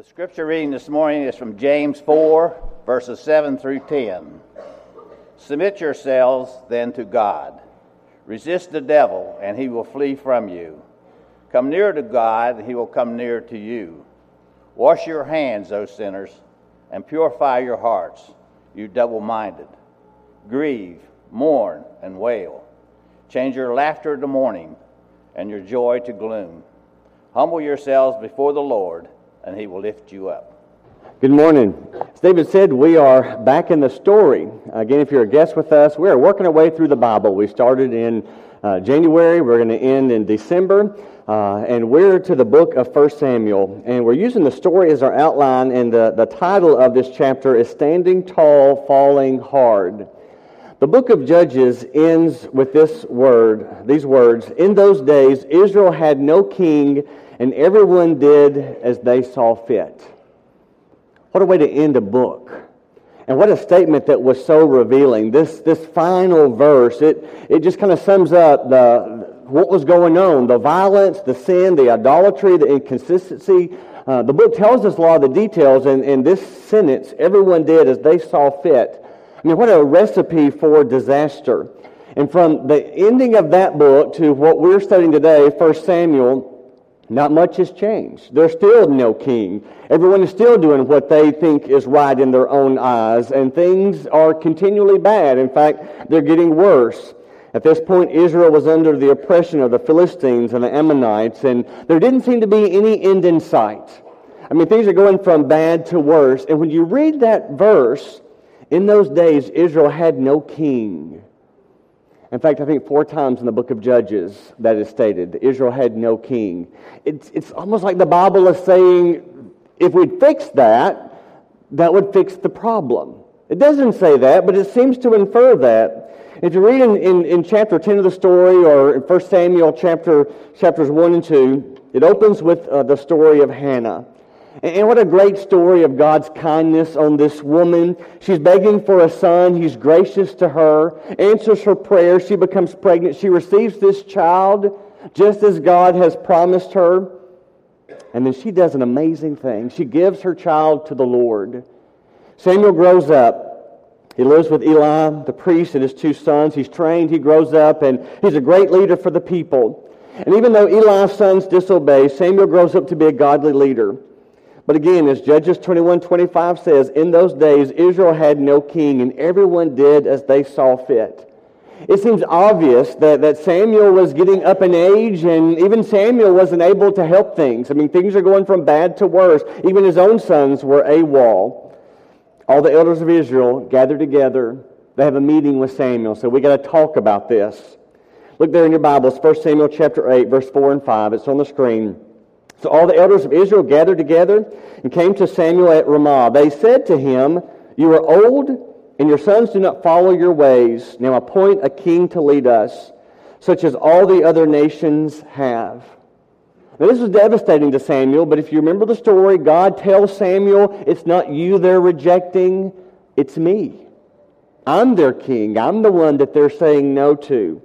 The scripture reading this morning is from James 4, verses 7 through 10. Submit yourselves then to God. Resist the devil, and he will flee from you. Come near to God, and he will come near to you. Wash your hands, O sinners, and purify your hearts, you double minded. Grieve, mourn, and wail. Change your laughter to mourning, and your joy to gloom. Humble yourselves before the Lord and he will lift you up. Good morning. As David said, we are back in the story. Again, if you're a guest with us, we are working our way through the Bible. We started in uh, January, we're going to end in December, uh, and we're to the book of 1 Samuel. And we're using the story as our outline, and the, the title of this chapter is Standing Tall, Falling Hard. The book of Judges ends with this word, these words In those days, Israel had no king and everyone did as they saw fit. What a way to end a book. And what a statement that was so revealing. This, this final verse, it, it just kind of sums up the, what was going on the violence, the sin, the idolatry, the inconsistency. Uh, the book tells us a lot of the details, and in this sentence, everyone did as they saw fit. I mean, what a recipe for disaster. And from the ending of that book to what we're studying today, 1 Samuel, not much has changed. There's still no king. Everyone is still doing what they think is right in their own eyes, and things are continually bad. In fact, they're getting worse. At this point, Israel was under the oppression of the Philistines and the Ammonites, and there didn't seem to be any end in sight. I mean, things are going from bad to worse. And when you read that verse, in those days, Israel had no king. In fact, I think four times in the book of Judges that is stated Israel had no king. It's, it's almost like the Bible is saying if we'd fix that, that would fix the problem. It doesn't say that, but it seems to infer that. If you read in, in, in chapter 10 of the story or in 1 Samuel chapter, chapters 1 and 2, it opens with uh, the story of Hannah. And what a great story of God's kindness on this woman. She's begging for a son. He's gracious to her, answers her prayer. She becomes pregnant. She receives this child just as God has promised her. And then she does an amazing thing. She gives her child to the Lord. Samuel grows up. He lives with Eli, the priest, and his two sons. He's trained, he grows up, and he's a great leader for the people. And even though Eli's sons disobey, Samuel grows up to be a godly leader. But again, as Judges 21 25 says, in those days Israel had no king, and everyone did as they saw fit. It seems obvious that, that Samuel was getting up in age, and even Samuel wasn't able to help things. I mean, things are going from bad to worse. Even his own sons were AWOL. All the elders of Israel gather together. They have a meeting with Samuel. So we got to talk about this. Look there in your Bibles, 1 Samuel chapter 8, verse 4 and 5. It's on the screen. So all the elders of Israel gathered together and came to Samuel at Ramah. They said to him, You are old, and your sons do not follow your ways. Now appoint a king to lead us, such as all the other nations have. Now, this was devastating to Samuel, but if you remember the story, God tells Samuel, It's not you they're rejecting, it's me. I'm their king. I'm the one that they're saying no to.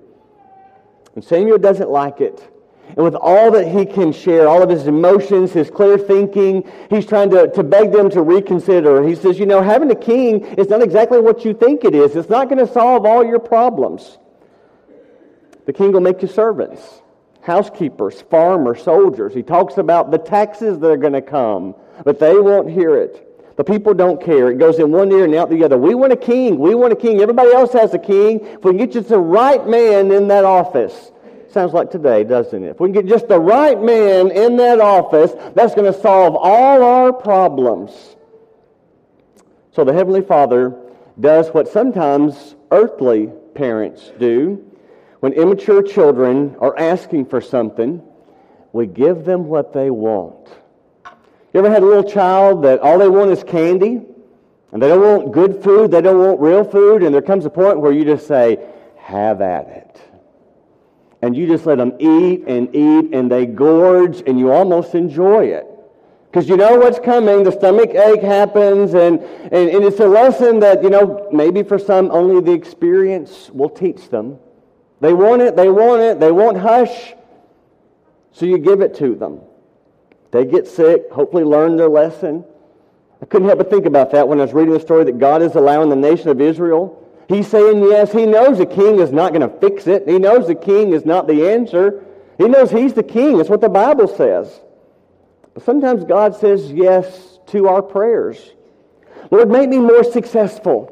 And Samuel doesn't like it. And with all that he can share, all of his emotions, his clear thinking, he's trying to, to beg them to reconsider. He says, you know, having a king is not exactly what you think it is. It's not going to solve all your problems. The king will make you servants, housekeepers, farmers, soldiers. He talks about the taxes that are going to come, but they won't hear it. The people don't care. It goes in one ear and out the other. We want a king. We want a king. Everybody else has a king. If we can get just the right man in that office, Sounds like today, doesn't it? If we can get just the right man in that office, that's going to solve all our problems. So the Heavenly Father does what sometimes earthly parents do. When immature children are asking for something, we give them what they want. You ever had a little child that all they want is candy? And they don't want good food, they don't want real food, and there comes a point where you just say, have at it and you just let them eat and eat and they gorge and you almost enjoy it. Because you know what's coming, the stomach ache happens, and, and, and it's a lesson that, you know, maybe for some only the experience will teach them. They want it, they want it, they won't hush, so you give it to them. They get sick, hopefully learn their lesson. I couldn't help but think about that when I was reading the story that God is allowing the nation of Israel. He's saying yes. He knows the king is not going to fix it. He knows the king is not the answer. He knows he's the king. That's what the Bible says. But sometimes God says yes to our prayers. Lord, make me more successful.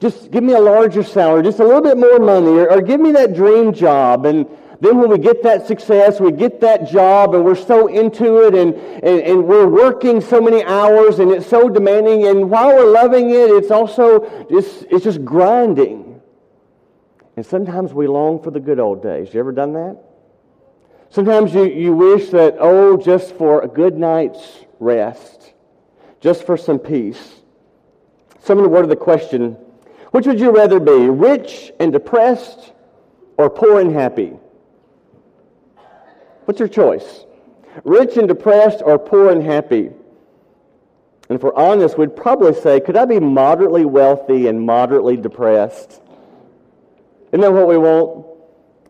Just give me a larger salary, just a little bit more money, or, or give me that dream job. And then when we get that success, we get that job, and we're so into it, and, and, and we're working so many hours, and it's so demanding. And while we're loving it, it's also just, it's just grinding. And sometimes we long for the good old days. You ever done that? Sometimes you, you wish that, oh, just for a good night's rest, just for some peace. Some of the word of the question which would you rather be, rich and depressed or poor and happy? What's your choice? Rich and depressed or poor and happy? And if we're honest, we'd probably say, could I be moderately wealthy and moderately depressed? Isn't that what we want?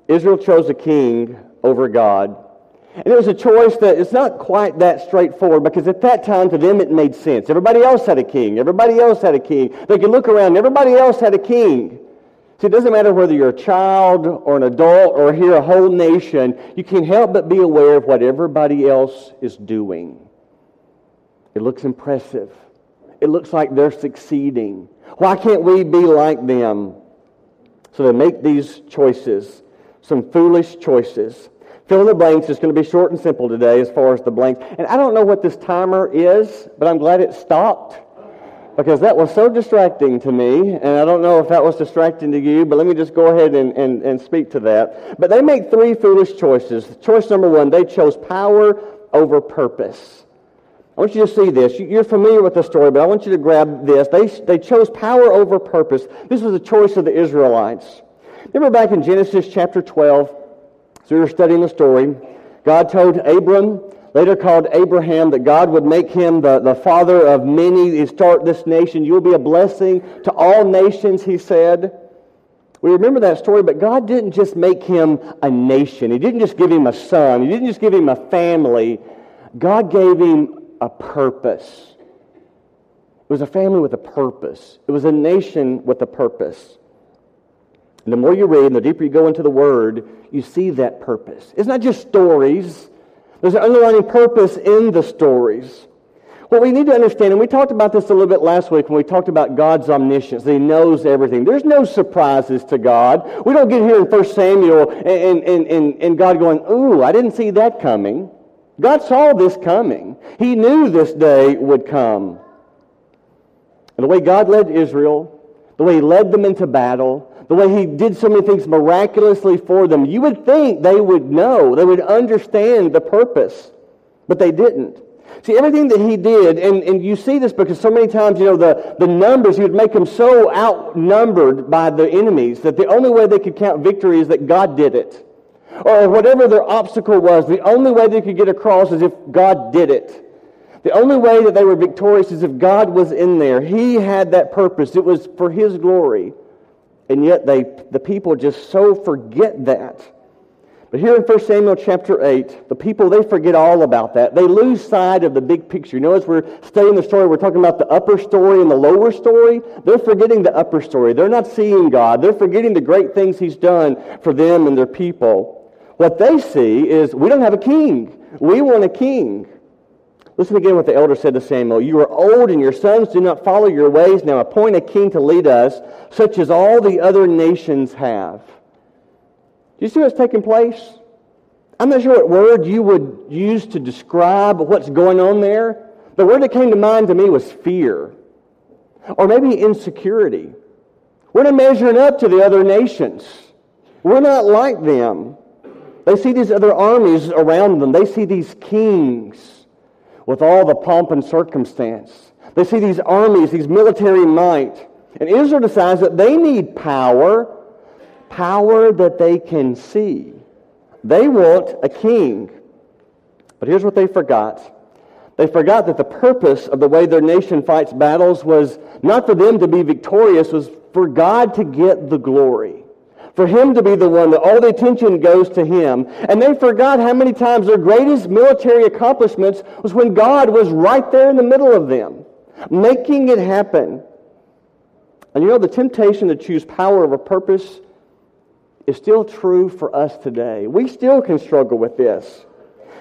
Israel chose a king over God. And it was a choice that it's not quite that straightforward because at that time to them it made sense. Everybody else had a king. Everybody else had a king. They could look around. Everybody else had a king. See, it doesn't matter whether you're a child or an adult or here a whole nation. You can't help but be aware of what everybody else is doing. It looks impressive. It looks like they're succeeding. Why can't we be like them? So they make these choices, some foolish choices. Fill in the blanks. It's going to be short and simple today as far as the blanks. And I don't know what this timer is, but I'm glad it stopped because that was so distracting to me. And I don't know if that was distracting to you, but let me just go ahead and, and, and speak to that. But they make three foolish choices. Choice number one, they chose power over purpose. I want you to see this. You're familiar with the story, but I want you to grab this. They, they chose power over purpose. This was a choice of the Israelites. Remember back in Genesis chapter 12, so we were studying the story. God told Abram, later called Abraham, that God would make him the, the father of many. Start this nation. You'll be a blessing to all nations, he said. We remember that story, but God didn't just make him a nation. He didn't just give him a son. He didn't just give him a family. God gave him a purpose. It was a family with a purpose. It was a nation with a purpose. And the more you read and the deeper you go into the Word, you see that purpose. It's not just stories, there's an underlying purpose in the stories. What we need to understand, and we talked about this a little bit last week when we talked about God's omniscience. He knows everything. There's no surprises to God. We don't get here in 1 Samuel and, and, and, and God going, Ooh, I didn't see that coming. God saw this coming. He knew this day would come. And the way God led Israel, the way He led them into battle, the way he did so many things miraculously for them, you would think they would know, they would understand the purpose, but they didn't. See, everything that he did, and, and you see this because so many times, you know, the, the numbers, he would make them so outnumbered by the enemies that the only way they could count victory is that God did it. Or whatever their obstacle was, the only way they could get across is if God did it. The only way that they were victorious is if God was in there. He had that purpose. It was for his glory. And yet they, the people just so forget that. But here in 1 Samuel chapter 8, the people, they forget all about that. They lose sight of the big picture. You know, as we're studying the story, we're talking about the upper story and the lower story. They're forgetting the upper story. They're not seeing God. They're forgetting the great things He's done for them and their people. What they see is, we don't have a king. We want a king. Listen again what the elder said to Samuel. You are old and your sons do not follow your ways. Now appoint a king to lead us, such as all the other nations have. Do you see what's taking place? I'm not sure what word you would use to describe what's going on there. The word that came to mind to me was fear. Or maybe insecurity. We're not measuring up to the other nations. We're not like them. They see these other armies around them. They see these kings with all the pomp and circumstance. They see these armies, these military might. And Israel decides that they need power, power that they can see. They want a king. But here's what they forgot. They forgot that the purpose of the way their nation fights battles was not for them to be victorious, was for God to get the glory for him to be the one that all the attention goes to him. And they forgot how many times their greatest military accomplishments was when God was right there in the middle of them, making it happen. And you know, the temptation to choose power over purpose is still true for us today. We still can struggle with this.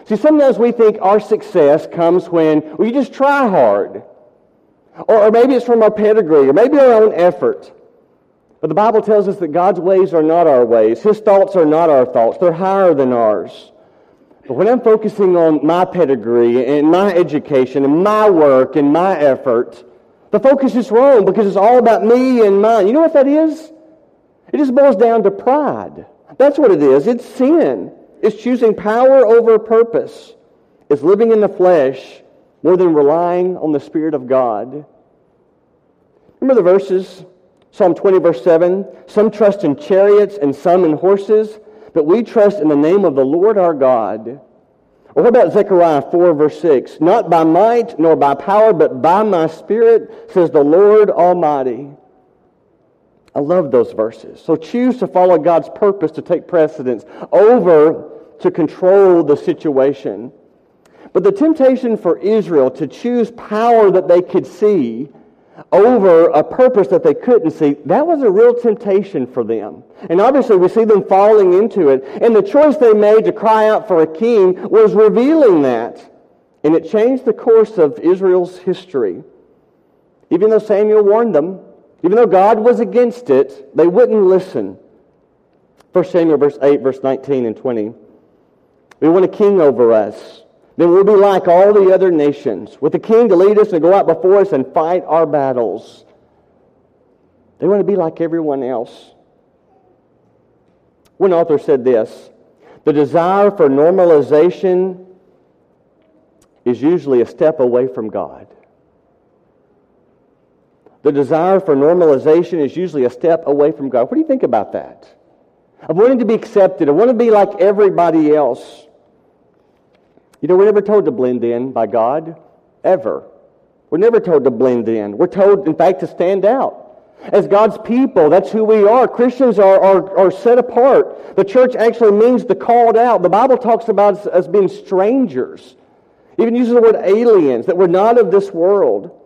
See, sometimes we think our success comes when we just try hard. Or, or maybe it's from our pedigree, or maybe our own effort. But the Bible tells us that God's ways are not our ways. His thoughts are not our thoughts. They're higher than ours. But when I'm focusing on my pedigree and my education and my work and my effort, the focus is wrong because it's all about me and mine. You know what that is? It just boils down to pride. That's what it is. It's sin. It's choosing power over purpose. It's living in the flesh more than relying on the Spirit of God. Remember the verses? Psalm 20, verse 7 Some trust in chariots and some in horses, but we trust in the name of the Lord our God. Or what about Zechariah 4, verse 6? Not by might nor by power, but by my Spirit, says the Lord Almighty. I love those verses. So choose to follow God's purpose to take precedence over to control the situation. But the temptation for Israel to choose power that they could see over a purpose that they couldn't see, that was a real temptation for them. And obviously, we see them falling into it. And the choice they made to cry out for a king was revealing that. And it changed the course of Israel's history. Even though Samuel warned them, even though God was against it, they wouldn't listen. 1 Samuel verse 8, verse 19 and 20. We want a king over us then we'll be like all the other nations, with a king to lead us and go out before us and fight our battles. They want to be like everyone else. One author said this The desire for normalization is usually a step away from God. The desire for normalization is usually a step away from God. What do you think about that? Of wanting to be accepted, of wanting to be like everybody else. You know, we're never told to blend in by God, ever. We're never told to blend in. We're told, in fact, to stand out. As God's people, that's who we are. Christians are, are, are set apart. The church actually means the called out. The Bible talks about us as being strangers. Even uses the word aliens, that we're not of this world.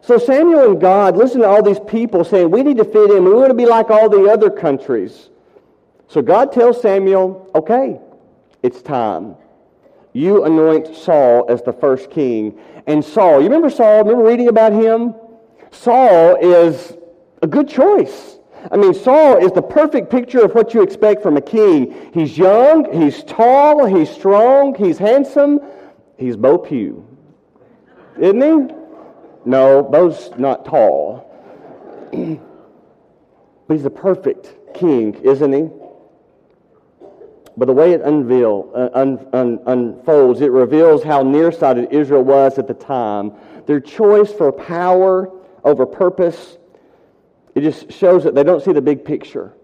So Samuel and God listen to all these people saying, we need to fit in. We want to be like all the other countries. So God tells Samuel, okay, it's time you anoint Saul as the first king. And Saul, you remember Saul? Remember reading about him? Saul is a good choice. I mean, Saul is the perfect picture of what you expect from a king. He's young, he's tall, he's strong, he's handsome. He's Bo Pew. Isn't he? No, Bo's not tall. but he's a perfect king, isn't he? But the way it unveil, uh, un, un, unfolds, it reveals how nearsighted Israel was at the time. Their choice for power over purpose, it just shows that they don't see the big picture.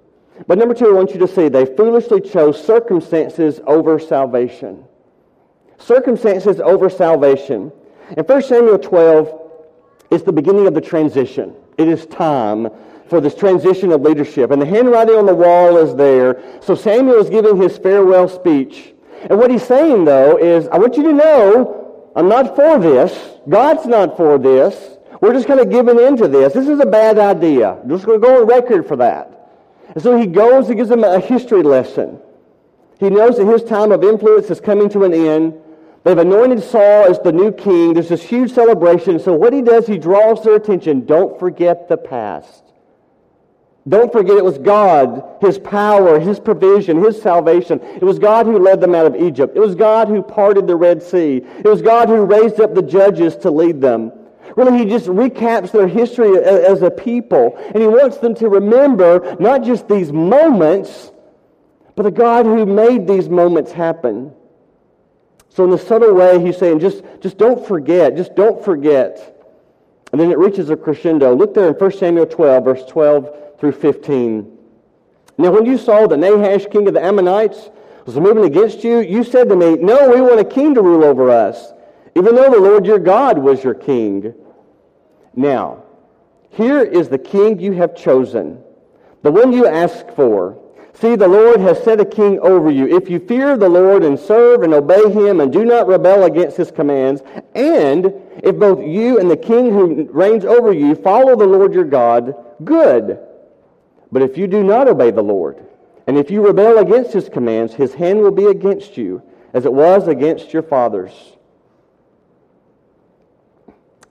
But number two, I want you to see they foolishly chose circumstances over salvation. Circumstances over salvation. In 1 Samuel 12, it's the beginning of the transition. It is time for this transition of leadership. And the handwriting on the wall is there. So Samuel is giving his farewell speech. And what he's saying, though, is I want you to know I'm not for this. God's not for this. We're just kind of giving in to this. This is a bad idea. I'm just going to go on record for that. And so he goes and gives them a history lesson. He knows that his time of influence is coming to an end. They've anointed Saul as the new king. There's this huge celebration. So what he does, he draws their attention. Don't forget the past. Don't forget it was God, His power, His provision, His salvation. It was God who led them out of Egypt. It was God who parted the Red Sea. It was God who raised up the judges to lead them. Really, He just recaps their history as a people. And He wants them to remember not just these moments, but the God who made these moments happen. So in a subtle way, He's saying, just, just don't forget. Just don't forget. And then it reaches a crescendo. Look there in 1 Samuel 12, verse 12 through 15. Now, when you saw the Nahash, king of the Ammonites, was moving against you, you said to me, No, we want a king to rule over us, even though the Lord your God was your king. Now, here is the king you have chosen, the one you asked for. See, the Lord has set a king over you. If you fear the Lord and serve and obey him and do not rebel against his commands, and if both you and the king who reigns over you follow the Lord your God, good. But if you do not obey the Lord, and if you rebel against his commands, his hand will be against you, as it was against your fathers.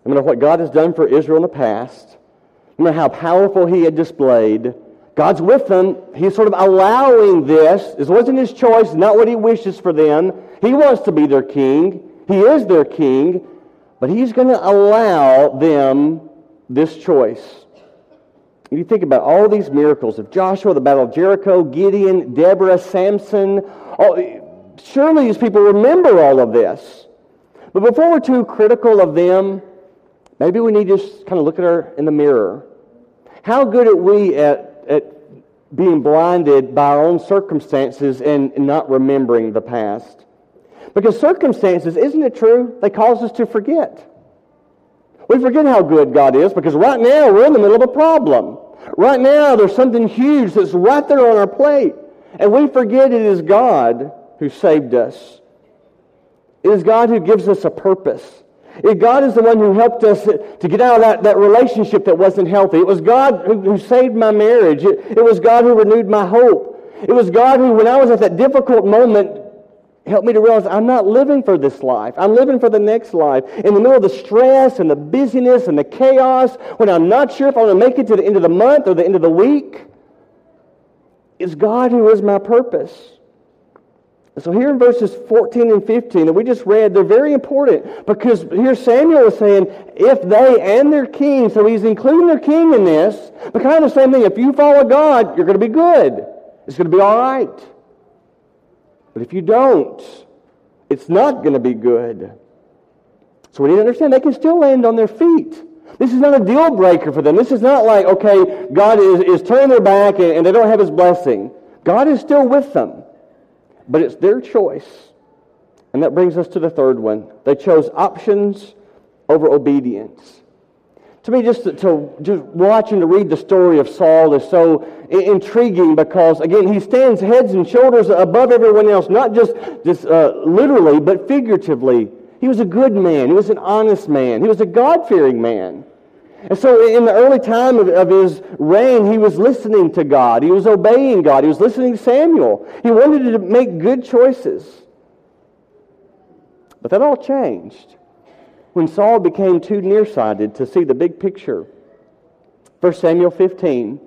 No matter what God has done for Israel in the past, no matter how powerful he had displayed, God's with them. He's sort of allowing this. This wasn't his choice, not what he wishes for them. He wants to be their king. He is their king. But he's going to allow them this choice. You think about all these miracles of Joshua, the Battle of Jericho, Gideon, Deborah, Samson. All, surely these people remember all of this. But before we're too critical of them, maybe we need to just kind of look at her in the mirror. How good are we at at being blinded by our own circumstances and not remembering the past. Because circumstances, isn't it true? They cause us to forget. We forget how good God is because right now we're in the middle of a problem. Right now there's something huge that's right there on our plate. And we forget it is God who saved us. It is God who gives us a purpose. God is the one who helped us to get out of that, that relationship that wasn't healthy. It was God who, who saved my marriage. It, it was God who renewed my hope. It was God who, when I was at that difficult moment, helped me to realize I'm not living for this life. I'm living for the next life. In the middle of the stress and the busyness and the chaos, when I'm not sure if I'm going to make it to the end of the month or the end of the week, it's God who is my purpose. So here in verses 14 and 15 that we just read, they're very important because here Samuel is saying, if they and their king, so he's including their king in this, but kind of the same thing, if you follow God, you're going to be good. It's going to be all right. But if you don't, it's not going to be good. So we need to understand they can still land on their feet. This is not a deal breaker for them. This is not like, okay, God is, is turning their back and, and they don't have his blessing. God is still with them but it's their choice. And that brings us to the third one. They chose options over obedience. To me, just to, to just watch and to read the story of Saul is so intriguing because, again, he stands heads and shoulders above everyone else, not just, just uh, literally, but figuratively. He was a good man. He was an honest man. He was a God fearing man. And so, in the early time of, of, his reign, he was listening to God. He was obeying God. He was listening to Samuel. He wanted to make good choices. But that all changed when Saul became too nearsighted to see the big picture. 1 Samuel 15.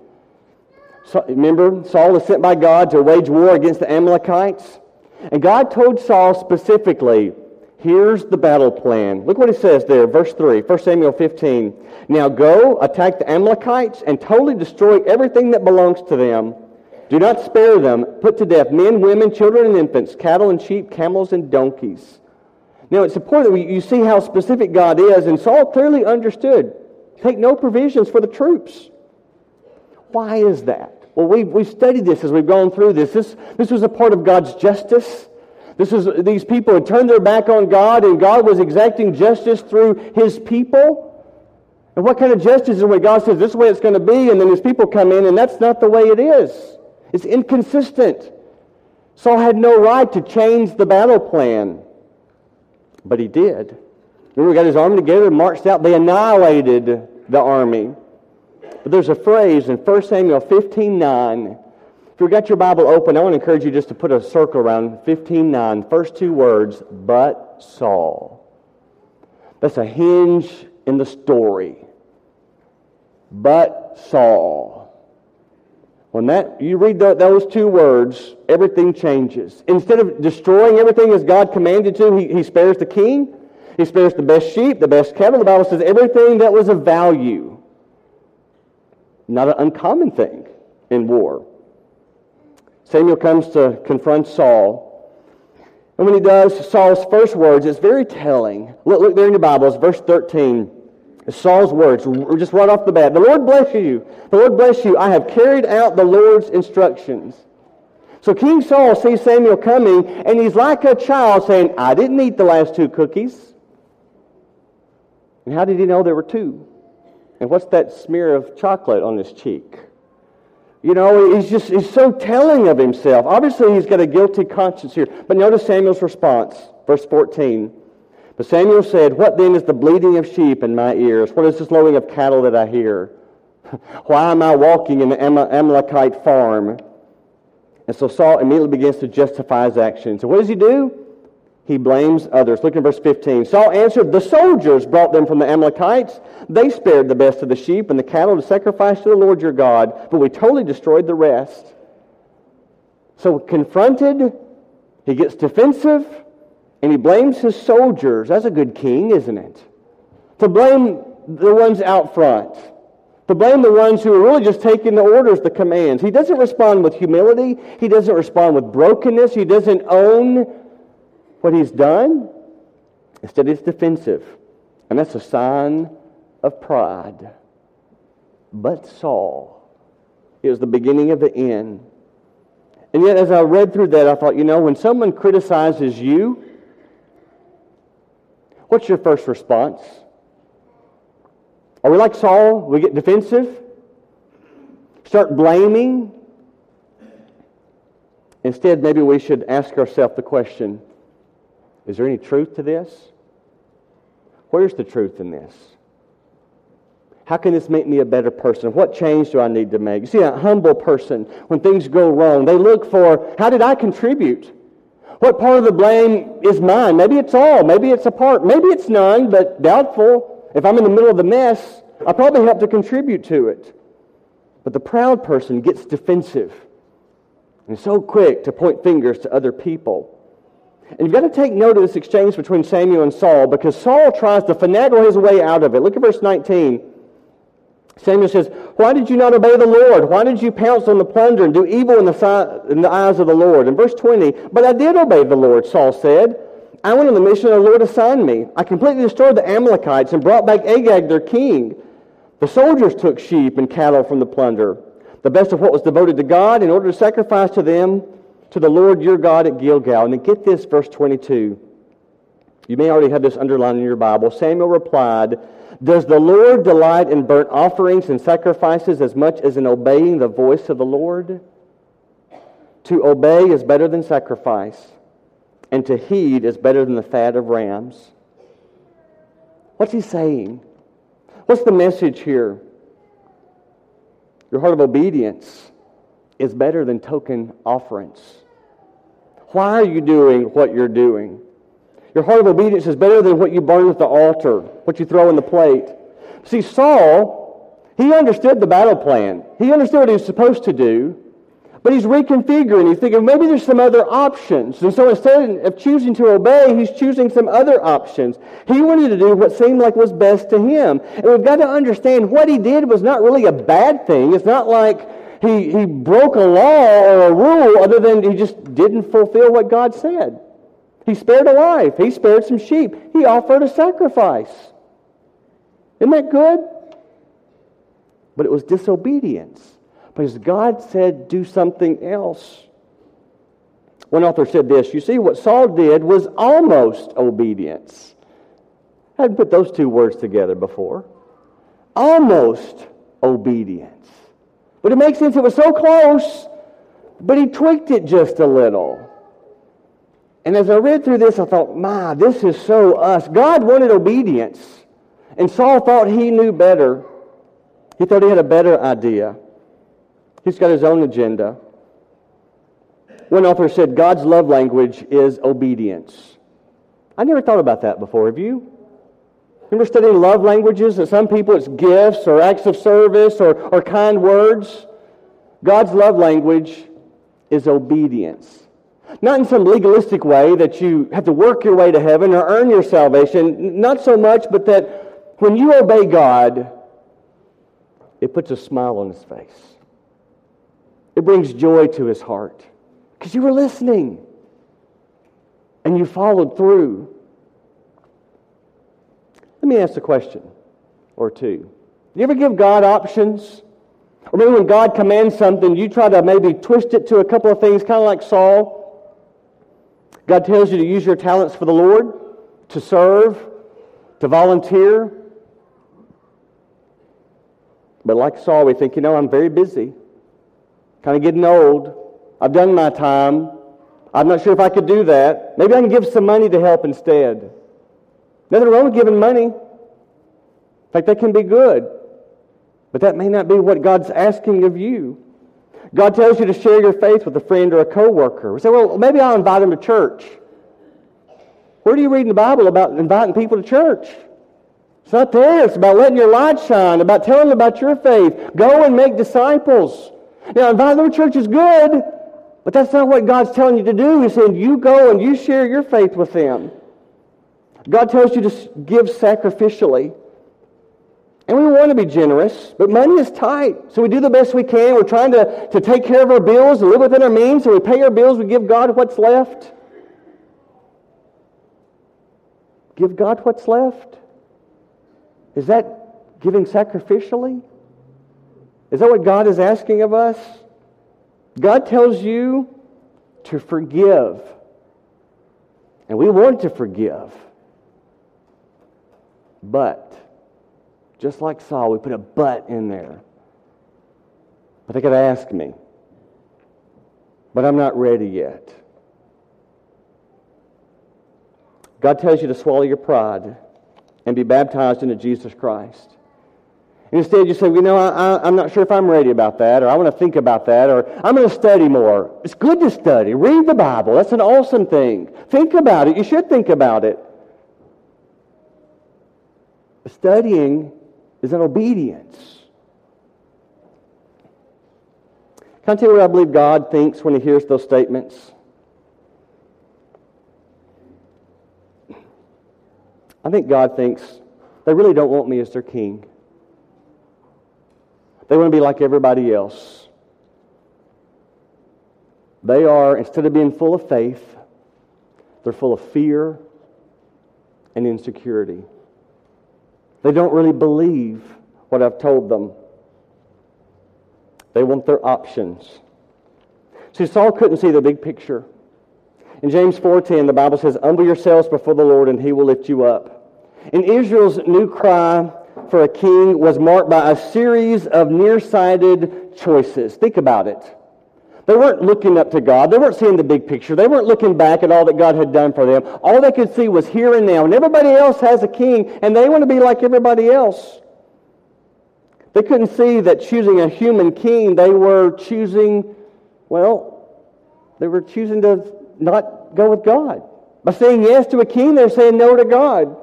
So, remember, Saul was sent by God to wage war against the Amalekites. And God told Saul specifically, Here's the battle plan. Look what he says there, verse 3, 1 Samuel 15. Now go, attack the Amalekites, and totally destroy everything that belongs to them. Do not spare them. Put to death men, women, children, and infants, cattle and sheep, camels and donkeys. Now it's important that we, you see how specific God is, and Saul clearly understood. Take no provisions for the troops. Why is that? Well, we've, we've studied this as we've gone through this. This, this was a part of God's justice. This is, these people had turned their back on God, and God was exacting justice through his people. And what kind of justice is when God says this is the way it's going to be, and then his people come in, and that's not the way it is? It's inconsistent. Saul had no right to change the battle plan, but he did. Remember, he got his army together and marched out. They annihilated the army. But there's a phrase in 1 Samuel 15 9 If you've got your Bible open, I want to encourage you just to put a circle around 15.9, first two words, but Saul. That's a hinge in the story. But Saul. When that you read those two words, everything changes. Instead of destroying everything as God commanded to, he, he spares the king. He spares the best sheep, the best cattle. The Bible says everything that was of value. Not an uncommon thing in war. Samuel comes to confront Saul. And when he does, Saul's first words is very telling. Look, look there in your Bibles, verse 13. Saul's words, just right off the bat. The Lord bless you. The Lord bless you. I have carried out the Lord's instructions. So King Saul sees Samuel coming, and he's like a child saying, I didn't eat the last two cookies. And how did he know there were two? And what's that smear of chocolate on his cheek? You know, he's just he's so telling of himself. Obviously, he's got a guilty conscience here. But notice Samuel's response, verse 14. But Samuel said, What then is the bleating of sheep in my ears? What is this lowing of cattle that I hear? Why am I walking in the Amalekite farm? And so Saul immediately begins to justify his actions. So what does he do? He blames others. Look at verse 15. Saul answered, The soldiers brought them from the Amalekites. They spared the best of the sheep and the cattle to sacrifice to the Lord your God, but we totally destroyed the rest. So confronted, he gets defensive, and he blames his soldiers. That's a good king, isn't it? To blame the ones out front. To blame the ones who are really just taking the orders, the commands. He doesn't respond with humility. He doesn't respond with brokenness. He doesn't own what he's done. Instead, he's defensive. And that's a sign of pride. But Saul, was the beginning of the end. And yet, as I read through that, I thought, you know, when someone criticizes you, what's your first response? Are we like Saul? We get defensive? Start blaming? Instead, maybe we should ask ourselves the question is there any truth to this? Where's the truth in this? How can this make me a better person? What change do I need to make? You see, a humble person, when things go wrong, they look for how did I contribute? What part of the blame is mine? Maybe it's all. Maybe it's a part. Maybe it's none, but doubtful. If I'm in the middle of the mess, I probably helped to contribute to it. But the proud person gets defensive and so quick to point fingers to other people. And you've got to take note of this exchange between Samuel and Saul because Saul tries to finagle his way out of it. Look at verse 19. Samuel says, Why did you not obey the Lord? Why did you pounce on the plunder and do evil in the, in the eyes of the Lord? In verse 20, But I did obey the Lord, Saul said. I went on the mission the Lord assigned me. I completely destroyed the Amalekites and brought back Agag, their king. The soldiers took sheep and cattle from the plunder, the best of what was devoted to God, in order to sacrifice to them to the Lord your God at Gilgal. And then get this, verse 22. You may already have this underlined in your Bible. Samuel replied, Does the Lord delight in burnt offerings and sacrifices as much as in obeying the voice of the Lord? To obey is better than sacrifice, and to heed is better than the fat of rams. What's he saying? What's the message here? Your heart of obedience is better than token offerings. Why are you doing what you're doing? Your heart of obedience is better than what you burn at the altar, what you throw in the plate. See, Saul, he understood the battle plan. He understood what he was supposed to do, but he's reconfiguring. He's thinking maybe there's some other options. And so instead of choosing to obey, he's choosing some other options. He wanted to do what seemed like was best to him. And we've got to understand what he did was not really a bad thing. It's not like he, he broke a law or a rule other than he just didn't fulfill what God said. He spared a life. He spared some sheep. He offered a sacrifice. Isn't that good? But it was disobedience because God said do something else. One author said this You see, what Saul did was almost obedience. I hadn't put those two words together before. Almost obedience. But it makes sense. It was so close, but he tweaked it just a little. And as I read through this, I thought, my, this is so us. God wanted obedience. And Saul thought he knew better. He thought he had a better idea. He's got his own agenda. One author said God's love language is obedience. I never thought about that before. Have you? Remember studying love languages? And some people it's gifts or acts of service or, or kind words. God's love language is obedience. Not in some legalistic way that you have to work your way to heaven or earn your salvation. Not so much, but that when you obey God, it puts a smile on his face. It brings joy to his heart because you were listening and you followed through. Let me ask a question or two. Do you ever give God options? Or maybe when God commands something, you try to maybe twist it to a couple of things, kind of like Saul. God tells you to use your talents for the Lord, to serve, to volunteer. But like Saul, we think, you know, I'm very busy. kind of getting old. I've done my time. I'm not sure if I could do that. Maybe I can give some money to help instead. Nothing wrong with giving money. In fact, that can be good. But that may not be what God's asking of you. God tells you to share your faith with a friend or a coworker. We say, well, maybe I'll invite them to church. Where do you read in the Bible about inviting people to church? It's not there. It's about letting your light shine, about telling them about your faith. Go and make disciples. Now, inviting them to church is good, but that's not what God's telling you to do. He's saying you go and you share your faith with them. God tells you to give sacrificially. And we want to be generous, but money is tight. So we do the best we can. We're trying to, to take care of our bills and live within our means. So we pay our bills, we give God what's left. Give God what's left? Is that giving sacrificially? Is that what God is asking of us? God tells you to forgive. And we want to forgive. But, just like Saul, we put a but in there. But they could ask me. But I'm not ready yet. God tells you to swallow your pride and be baptized into Jesus Christ. And instead, you say, you know, I, am not sure if I'm ready about that, or I want to think about that, or I'm going to study more. It's good to study. Read the Bible. That's an awesome thing. Think about it. You should think about it. Studying is an obedience. Can I tell you what I believe God thinks when He hears those statements? I think God thinks they really don't want me as their king. They want to be like everybody else. They are, instead of being full of faith, they're full of fear and insecurity. They don't really believe what I've told them. They want their options. See, Saul couldn't see the big picture. In James 4:10, the Bible says, "Humble yourselves before the Lord, and He will lift you up." And Israel's new cry for a king was marked by a series of nearsighted choices. Think about it. They weren't looking up to God. They weren't seeing the big picture. They weren't looking back at all that God had done for them. All they could see was here and now. And everybody else has a king, and they want to be like everybody else. They couldn't see that choosing a human king, they were choosing, well, they were choosing to not go with God. By saying yes to a king, they're saying no to God.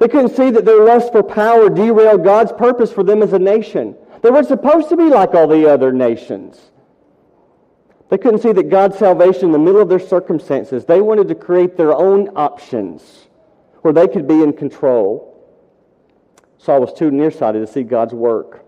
They couldn't see that their lust for power derailed God's purpose for them as a nation. They weren't supposed to be like all the other nations. They couldn't see that God's salvation in the middle of their circumstances. They wanted to create their own options where they could be in control. Saul was too nearsighted to see God's work.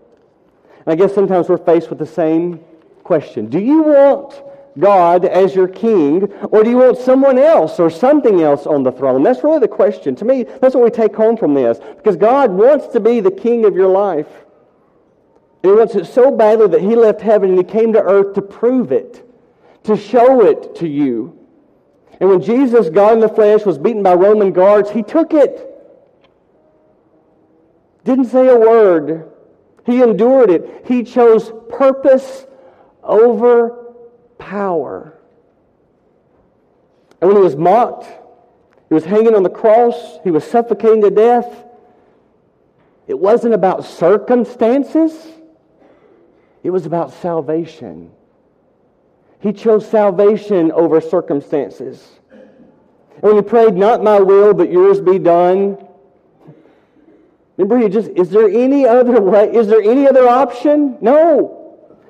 And I guess sometimes we're faced with the same question Do you want God as your king, or do you want someone else or something else on the throne? That's really the question. To me, that's what we take home from this. Because God wants to be the king of your life. And he wants it so badly that he left heaven and he came to earth to prove it, to show it to you. And when Jesus, God in the flesh, was beaten by Roman guards, he took it. Didn't say a word. He endured it. He chose purpose over power. And when he was mocked, he was hanging on the cross, he was suffocating to death. It wasn't about circumstances, it was about salvation. He chose salvation over circumstances. And when he prayed, Not my will, but yours be done, remember, he just, is there any other way? Is there any other option? No.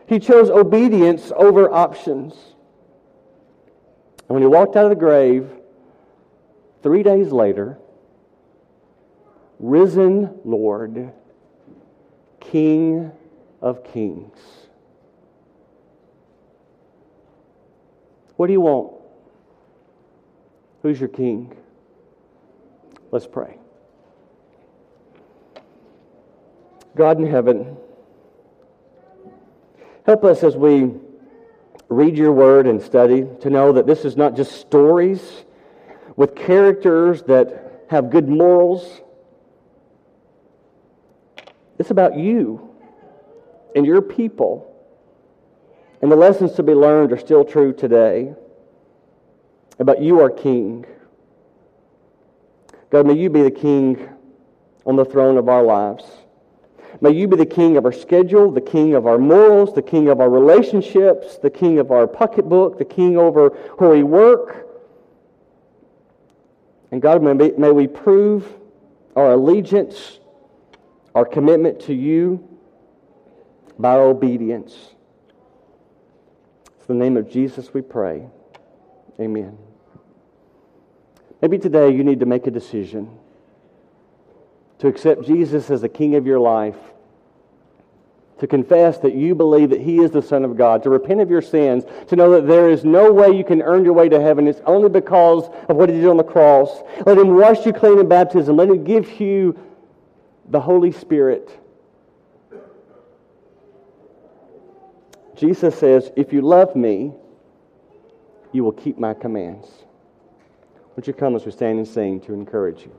He chose obedience over options. And when he walked out of the grave, three days later, risen Lord, King of Kings. What do you want? Who's your king? Let's pray. God in heaven, Help us as we read your word and study to know that this is not just stories with characters that have good morals. It's about you and your people And the lessons to be learned are still true today. About you are king. God, may you be the king on the throne of our lives. May you be the king of our schedule, the king of our morals, the king of our relationships, the king of our pocketbook, the king over where we work. And God, may, may we prove our allegiance, our commitment to you by obedience. The name of Jesus we pray. Amen. Maybe today you need to make a decision to accept Jesus as the King of your life, to confess that you believe that He is the Son of God, to repent of your sins, to know that there is no way you can earn your way to heaven. It's only because of what He did on the cross. Let Him wash you clean in baptism. Let Him give you the Holy Spirit. Jesus says, If you love me, you will keep my commands. Would you come as we stand and sing to encourage you?